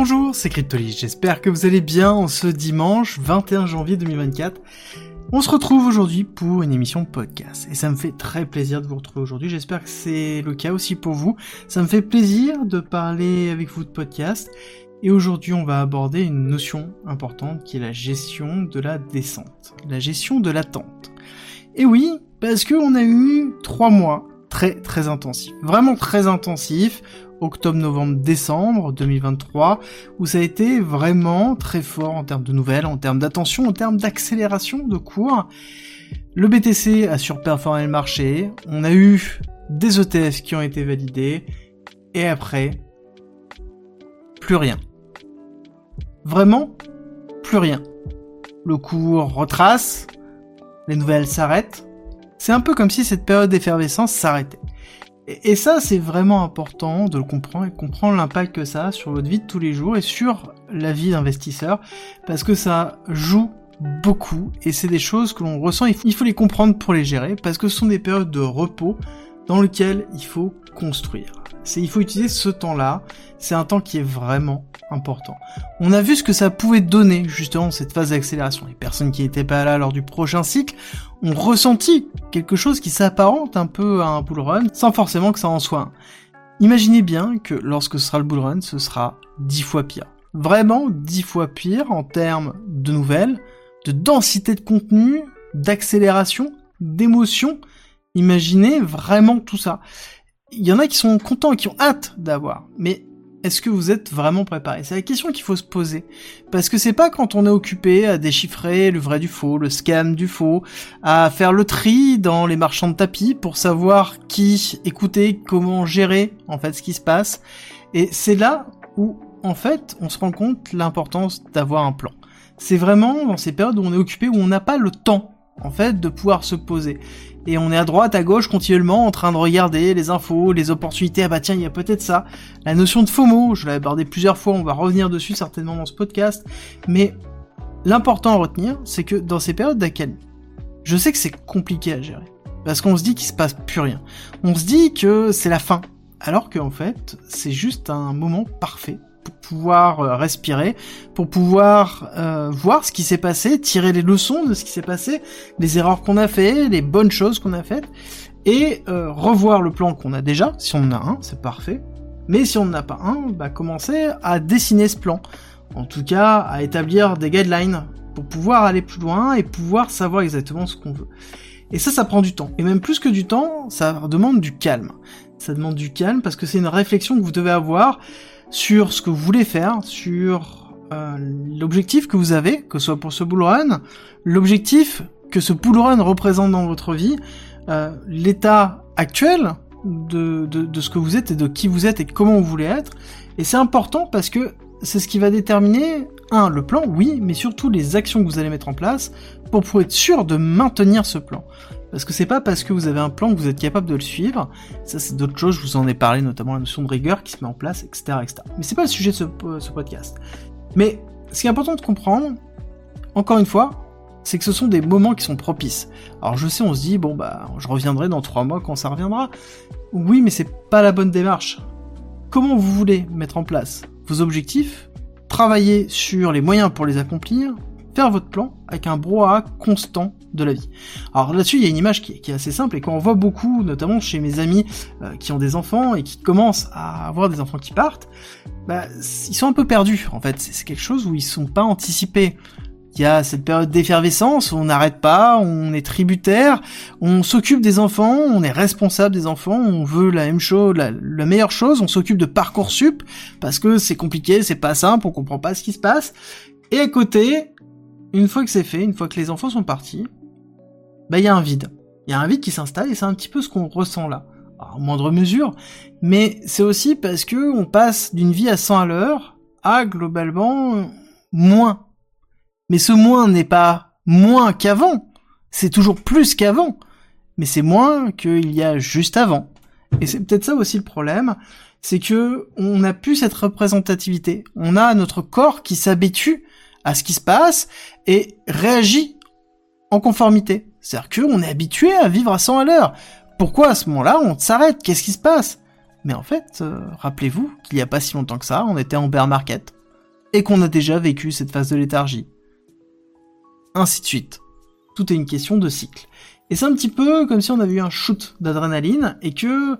Bonjour, c'est Cryptoly, j'espère que vous allez bien en ce dimanche 21 janvier 2024. On se retrouve aujourd'hui pour une émission podcast et ça me fait très plaisir de vous retrouver aujourd'hui, j'espère que c'est le cas aussi pour vous. Ça me fait plaisir de parler avec vous de podcast et aujourd'hui on va aborder une notion importante qui est la gestion de la descente, la gestion de l'attente. Et oui, parce qu'on a eu trois mois très très intensifs, vraiment très intensifs, octobre, novembre, décembre 2023, où ça a été vraiment très fort en termes de nouvelles, en termes d'attention, en termes d'accélération de cours. Le BTC a surperformé le marché, on a eu des ETF qui ont été validés, et après, plus rien. Vraiment, plus rien. Le cours retrace, les nouvelles s'arrêtent. C'est un peu comme si cette période d'effervescence s'arrêtait. Et, ça, c'est vraiment important de le comprendre et comprendre l'impact que ça a sur votre vie de tous les jours et sur la vie d'investisseur, parce que ça joue beaucoup et c'est des choses que l'on ressent. Il faut les comprendre pour les gérer, parce que ce sont des périodes de repos dans lesquelles il faut construire. Il faut utiliser ce temps-là. C'est un temps qui est vraiment important. On a vu ce que ça pouvait donner justement cette phase d'accélération. Les personnes qui n'étaient pas là lors du prochain cycle ont ressenti quelque chose qui s'apparente un peu à un bull run, sans forcément que ça en soit un. Imaginez bien que lorsque ce sera le bull run, ce sera dix fois pire. Vraiment dix fois pire en termes de nouvelles, de densité de contenu, d'accélération, d'émotion. Imaginez vraiment tout ça il y en a qui sont contents qui ont hâte d'avoir. Mais est-ce que vous êtes vraiment préparé? C'est la question qu'il faut se poser. Parce que c'est pas quand on est occupé à déchiffrer le vrai du faux, le scam du faux, à faire le tri dans les marchands de tapis pour savoir qui écouter, comment gérer en fait ce qui se passe. Et c'est là où en fait on se rend compte l'importance d'avoir un plan. C'est vraiment dans ces périodes où on est occupé, où on n'a pas le temps en fait de pouvoir se poser et on est à droite, à gauche continuellement en train de regarder les infos, les opportunités. Ah bah tiens, il y a peut-être ça. La notion de FOMO, je l'ai abordé plusieurs fois, on va revenir dessus certainement dans ce podcast. Mais l'important à retenir, c'est que dans ces périodes d'accalmie, je sais que c'est compliqué à gérer. Parce qu'on se dit qu'il se passe plus rien. On se dit que c'est la fin. Alors qu'en fait, c'est juste un moment parfait pouvoir euh, respirer, pour pouvoir euh, voir ce qui s'est passé, tirer les leçons de ce qui s'est passé, les erreurs qu'on a fait, les bonnes choses qu'on a faites, et euh, revoir le plan qu'on a déjà, si on en a un, c'est parfait. Mais si on n'en a pas un, bah commencer à dessiner ce plan. En tout cas, à établir des guidelines pour pouvoir aller plus loin et pouvoir savoir exactement ce qu'on veut. Et ça, ça prend du temps. Et même plus que du temps, ça demande du calme. Ça demande du calme parce que c'est une réflexion que vous devez avoir sur ce que vous voulez faire, sur euh, l'objectif que vous avez, que ce soit pour ce bull run, l'objectif que ce bull run représente dans votre vie, euh, l'état actuel de, de, de, ce que vous êtes et de qui vous êtes et comment vous voulez être. Et c'est important parce que c'est ce qui va déterminer, un, le plan, oui, mais surtout les actions que vous allez mettre en place pour pouvoir être sûr de maintenir ce plan. Parce que c'est pas parce que vous avez un plan que vous êtes capable de le suivre. Ça, c'est d'autres choses. Je vous en ai parlé, notamment la notion de rigueur qui se met en place, etc., etc. Mais c'est pas le sujet de ce, ce podcast. Mais ce qui est important de comprendre, encore une fois, c'est que ce sont des moments qui sont propices. Alors je sais, on se dit, bon bah, je reviendrai dans trois mois quand ça reviendra. Oui, mais c'est pas la bonne démarche. Comment vous voulez mettre en place vos objectifs, travailler sur les moyens pour les accomplir, faire votre plan avec un brouhaha constant de la vie. Alors là-dessus, il y a une image qui est, assez simple et qu'on voit beaucoup, notamment chez mes amis euh, qui ont des enfants et qui commencent à avoir des enfants qui partent, bah, ils sont un peu perdus en fait. C'est quelque chose où ils sont pas anticipés. Il y a cette période d'effervescence où on n'arrête pas, on est tributaire, on s'occupe des enfants, on est responsable des enfants, on veut la même chose, la, meilleure chose, on s'occupe de parcoursup parce que c'est compliqué, c'est pas simple, on comprend pas ce qui se passe. Et à côté, une fois que c'est fait, une fois que les enfants sont partis, bah il y a un vide. Il y a un vide qui s'installe et c'est un petit peu ce qu'on ressent là. en moindre mesure, mais c'est aussi parce que on passe d'une vie à 100 à l'heure à globalement moins. Mais ce moins n'est pas moins qu'avant, c'est toujours plus qu'avant, mais c'est moins qu'il y a juste avant. Et c'est peut-être ça aussi le problème, c'est que on n'a plus cette représentativité. On a notre corps qui s'habitue à ce qui se passe et réagit en conformité. C'est-à-dire qu'on est habitué à vivre à 100 à l'heure. Pourquoi à ce moment-là on s'arrête? Qu'est-ce qui se passe? Mais en fait, euh, rappelez-vous qu'il n'y a pas si longtemps que ça, on était en bear market. et qu'on a déjà vécu cette phase de léthargie. Ainsi de suite. Tout est une question de cycle. Et c'est un petit peu comme si on avait eu un shoot d'adrénaline et que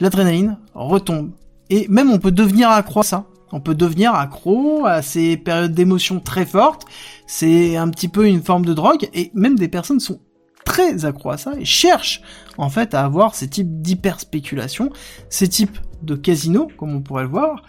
l'adrénaline retombe. Et même on peut devenir accro à ça. On peut devenir accro à ces périodes d'émotions très fortes. C'est un petit peu une forme de drogue et même des personnes sont très accro à ça et cherchent en fait à avoir ces types d'hyperspéculation, ces types de casino, comme on pourrait le voir,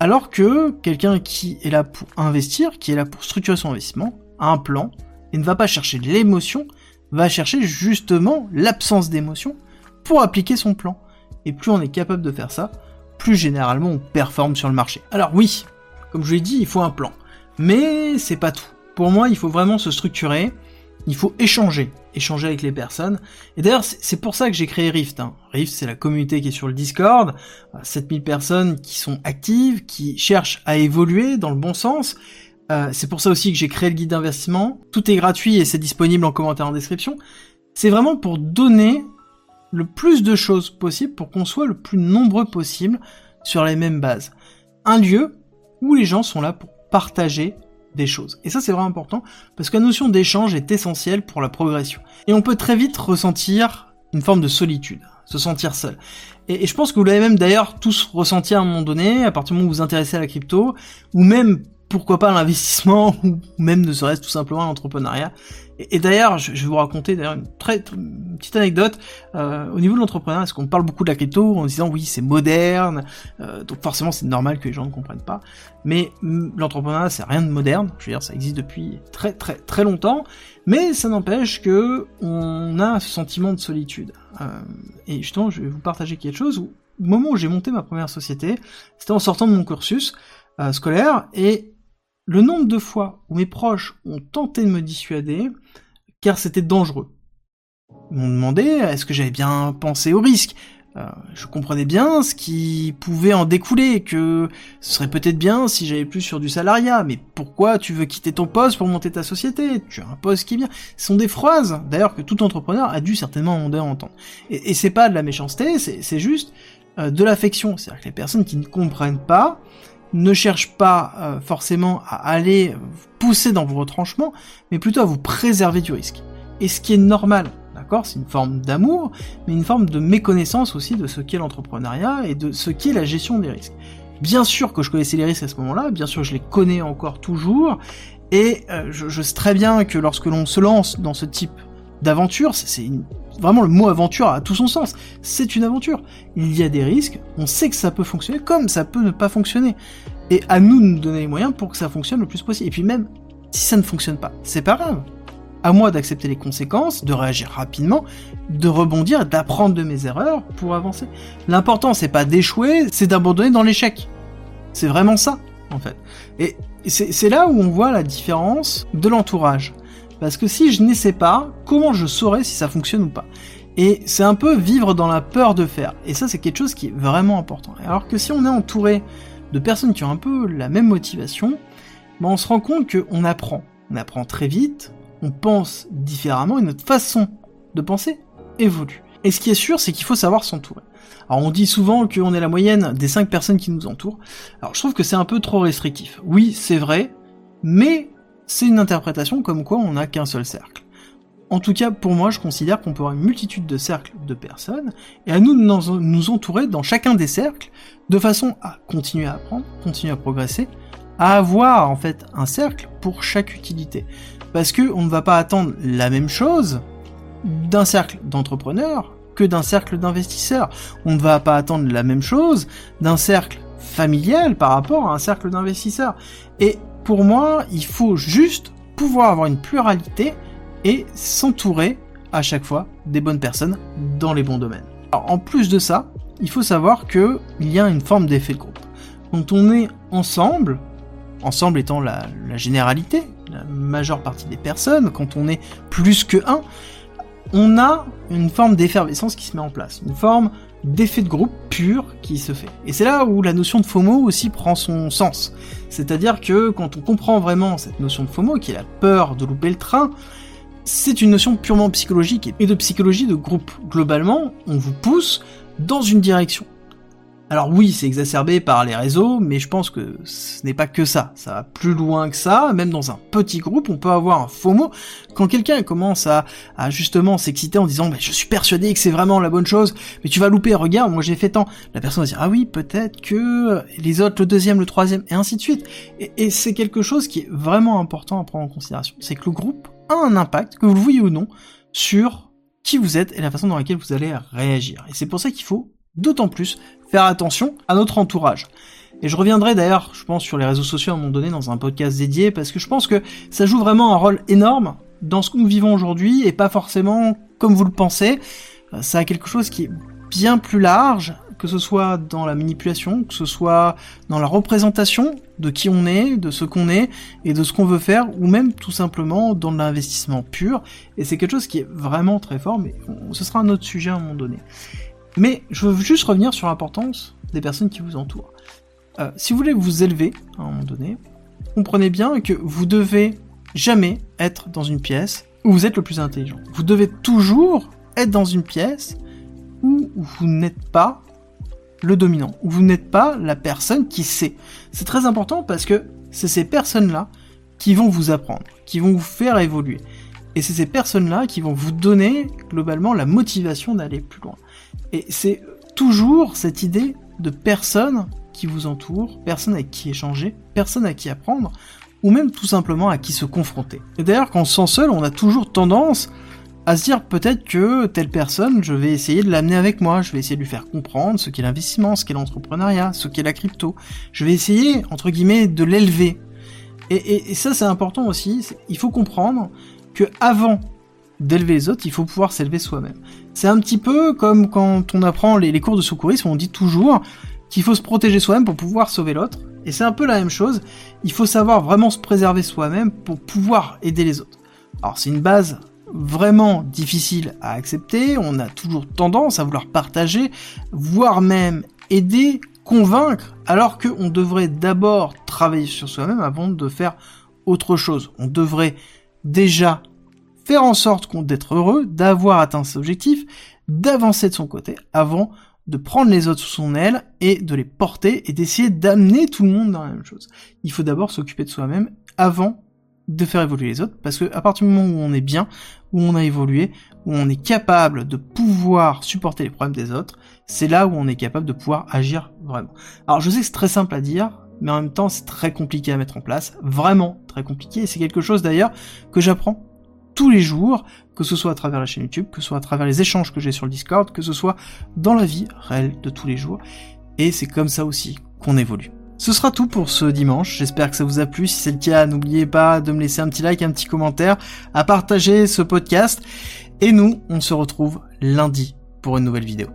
alors que quelqu'un qui est là pour investir, qui est là pour structurer son investissement, un plan et ne va pas chercher l'émotion, va chercher justement l'absence d'émotion pour appliquer son plan. Et plus on est capable de faire ça, plus généralement on performe sur le marché. Alors oui, comme je l'ai dit, il faut un plan. Mais c'est pas tout. Pour moi, il faut vraiment se structurer, il faut échanger, échanger avec les personnes. Et d'ailleurs, c'est pour ça que j'ai créé Rift. Hein. Rift, c'est la communauté qui est sur le Discord, 7000 euh, personnes qui sont actives, qui cherchent à évoluer dans le bon sens. Euh, c'est pour ça aussi que j'ai créé le guide d'investissement. Tout est gratuit et c'est disponible en commentaire en description. C'est vraiment pour donner le plus de choses possible pour qu'on soit le plus nombreux possible sur les mêmes bases. Un lieu où les gens sont là pour partager des choses. Et ça c'est vraiment important parce que la notion d'échange est essentielle pour la progression. Et on peut très vite ressentir une forme de solitude, se sentir seul. Et, je pense que vous l'avez même d'ailleurs tous ressenti à un moment donné, à partir du moment où vous vous intéressez à la crypto, ou même pourquoi pas l'investissement, ou même ne serait-ce tout simplement l'entrepreneuriat. Et, d'ailleurs, je, vais vous raconter une très, petite anecdote euh, au niveau de l'entrepreneuriat, parce qu'on parle beaucoup de la crypto en disant oui c'est moderne, euh, donc forcément c'est normal que les gens ne comprennent pas. Mais l'entrepreneuriat c'est rien de moderne, je veux dire ça existe depuis très très très longtemps, mais ça n'empêche que on a ce sentiment de solitude. Euh, et justement, je vais vous partager quelque chose au moment où j'ai monté ma première société, c'était en sortant de mon cursus scolaire et le nombre de fois où mes proches ont tenté de me dissuader, car c'était dangereux. Ils m'ont demandé est-ce que j'avais bien pensé au risque? Euh, je comprenais bien ce qui pouvait en découler, que ce serait peut-être bien si j'avais plus sur du salariat, mais pourquoi tu veux quitter ton poste pour monter ta société? Tu as un poste qui bien. Ce sont des phrases, d'ailleurs, que tout entrepreneur a dû certainement entendre. Et, et c'est pas de la méchanceté, c'est juste euh, de l'affection. C'est-à-dire que les personnes qui ne comprennent pas, ne cherche pas euh, forcément à aller pousser dans vos retranchements, mais plutôt à vous préserver du risque. Et ce qui est normal, d'accord C'est une forme d'amour, mais une forme de méconnaissance aussi de ce qu'est l'entrepreneuriat et de ce qu'est la gestion des risques. Bien sûr que je connaissais les risques à ce moment-là, bien sûr que je les connais encore toujours, et euh, je, je, sais très bien que lorsque l'on se lance dans ce type d'aventure, c'est vraiment le mot aventure a tout son sens. C'est une aventure. Il y a des risques, on sait que ça peut fonctionner comme ça peut ne pas fonctionner. Et à nous de nous donner les moyens pour que ça fonctionne le plus possible. Et puis même, si ça ne fonctionne pas, c'est pas grave. À moi d'accepter les conséquences, de réagir rapidement, de rebondir, d'apprendre de mes erreurs pour avancer. L'important c'est pas d'échouer, c'est d'abandonner dans l'échec. C'est vraiment ça, en fait. Et c'est là où on voit la différence de l'entourage. Parce que si je n'essaie pas, comment je saurais si ça fonctionne ou pas Et c'est un peu vivre dans la peur de faire. Et ça, c'est quelque chose qui est vraiment important. Alors que si on est entouré de personnes qui ont un peu la même motivation, ben on se rend compte qu'on apprend. On apprend très vite, on pense différemment et notre façon de penser évolue. Et ce qui est sûr, c'est qu'il faut savoir s'entourer. Alors on dit souvent qu'on est la moyenne des 5 personnes qui nous entourent. Alors je trouve que c'est un peu trop restrictif. Oui, c'est vrai, mais c'est une interprétation comme quoi on n'a qu'un seul cercle. En tout cas, pour moi, je considère qu'on peut avoir une multitude de cercles de personnes, et à nous de nous entourer dans chacun des cercles, de façon à continuer à apprendre, continuer à progresser, à avoir en fait un cercle pour chaque utilité. Parce que on ne va pas attendre la même chose d'un cercle d'entrepreneurs que d'un cercle d'investisseurs. On ne va pas attendre la même chose d'un cercle familial par rapport à un cercle d'investisseurs. Et pour moi, il faut juste pouvoir avoir une pluralité et s'entourer à chaque fois des bonnes personnes dans les bons domaines. En plus de ça, il faut savoir qu'il y a une forme d'effet de groupe. Quand on est ensemble, ensemble étant la, la, généralité, la majeure partie des personnes, quand on est plus que un, on a une forme d'effervescence qui se met en place, une forme d'effet de groupe pur qui se fait. Et c'est là où la notion de FOMO aussi prend son sens. C'est-à-dire que quand on comprend vraiment cette notion de FOMO, qui est la peur de louper le train, c'est une notion purement psychologique et de psychologie de groupe. Globalement, on vous pousse dans une direction. Alors oui, c'est exacerbé par les réseaux, mais je pense que ce n'est pas que ça. Ça va plus loin que ça. Même dans un petit groupe, on peut avoir un faux mot. Quand quelqu'un commence à, justement s'exciter en disant, je suis persuadé que c'est vraiment la bonne chose, mais tu vas louper, regarde, moi j'ai fait tant. La personne va dire, ah oui, peut-être que les autres, le deuxième, le troisième, et ainsi de suite. Et, et c'est quelque chose qui est vraiment important à prendre en considération. C'est que le groupe a un impact, que vous le voyez ou non, sur qui vous êtes et la façon dans laquelle vous allez réagir. Et c'est pour ça qu'il faut d'autant plus faire attention à notre entourage. Et je reviendrai d'ailleurs, je pense, sur les réseaux sociaux à un moment donné dans un podcast dédié, parce que je pense que ça joue vraiment un rôle énorme dans ce que nous vivons aujourd'hui, et pas forcément comme vous le pensez. Euh, ça a quelque chose qui est bien plus large, que ce soit dans la manipulation, que ce soit dans la représentation de qui on est, de ce qu'on est, et de ce qu'on veut faire, ou même tout simplement dans l'investissement pur. Et c'est quelque chose qui est vraiment très fort, mais ce sera un autre sujet à un moment donné. Mais je veux juste revenir sur l'importance des personnes qui vous entourent. Euh, si vous voulez vous élever à un moment donné, comprenez bien que vous devez jamais être dans une pièce où vous êtes le plus intelligent. Vous devez toujours être dans une pièce où vous n'êtes pas le dominant, où vous n'êtes pas la personne qui sait. C'est très important parce que c'est ces personnes-là qui vont vous apprendre, qui vont vous faire évoluer. Et c'est ces personnes-là qui vont vous donner globalement la motivation d'aller plus loin. Et c'est toujours cette idée de personne qui vous entoure, personne avec qui échanger, personne à qui apprendre, ou même tout simplement à qui se confronter. Et d'ailleurs, quand on se sent seul, on a toujours tendance à se dire peut-être que telle personne, je vais essayer de l'amener avec moi, je vais essayer de lui faire comprendre ce qu'est l'investissement, ce qu'est l'entrepreneuriat, ce qu'est la crypto. Je vais essayer, entre guillemets, de l'élever. Et, et, ça, c'est important aussi. Il faut comprendre que avant d'élever les autres, il faut pouvoir s'élever soi-même. C'est un petit peu comme quand on apprend les, cours de secourisme, on dit toujours qu'il faut se protéger soi-même pour pouvoir sauver l'autre. Et c'est un peu la même chose, il faut savoir vraiment se préserver soi-même pour pouvoir aider les autres. Alors c'est une base vraiment difficile à accepter, on a toujours tendance à vouloir partager, voire même aider, convaincre, alors qu'on devrait d'abord travailler sur soi-même avant de faire autre chose. On devrait déjà faire en sorte d'être heureux, d'avoir atteint ses objectifs, d'avancer de son côté avant de prendre les autres sous son aile et de les porter et d'essayer d'amener tout le monde dans la même chose. Il faut d'abord s'occuper de soi-même avant de faire évoluer les autres parce que à partir du moment où on est bien, où on a évolué, où on est capable de pouvoir supporter les problèmes des autres, c'est là où on est capable de pouvoir agir vraiment. Alors je sais que c'est très simple à dire, mais en même temps c'est très compliqué à mettre en place, vraiment très compliqué, et c'est quelque chose d'ailleurs que j'apprends tous les jours, que ce soit à travers la chaîne YouTube, que ce soit à travers les échanges que j'ai sur le Discord, que ce soit dans la vie réelle de tous les jours, et c'est comme ça aussi qu'on évolue. Ce sera tout pour ce dimanche, j'espère que ça vous a plu, si c'est le cas, n'oubliez pas de me laisser un petit like, un petit commentaire, à partager ce podcast, et nous, on se retrouve lundi pour une nouvelle vidéo.